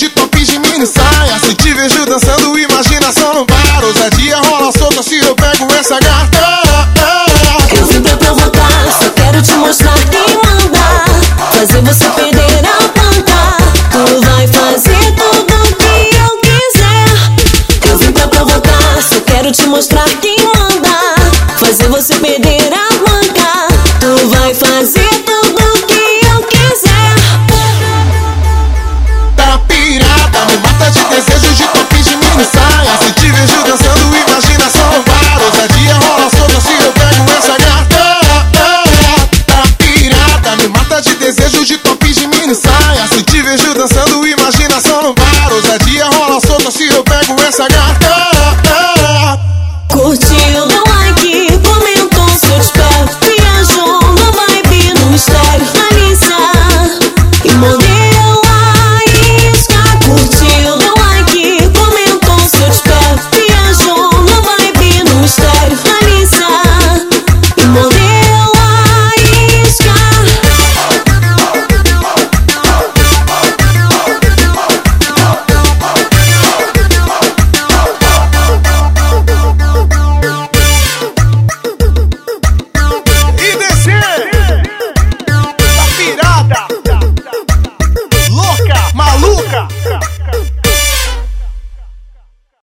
de top de mini saia. Se te vejo dançando, imaginação não para. Ousadia rola solta se eu pego essa garra. de mini saia. Se te vejo dançando.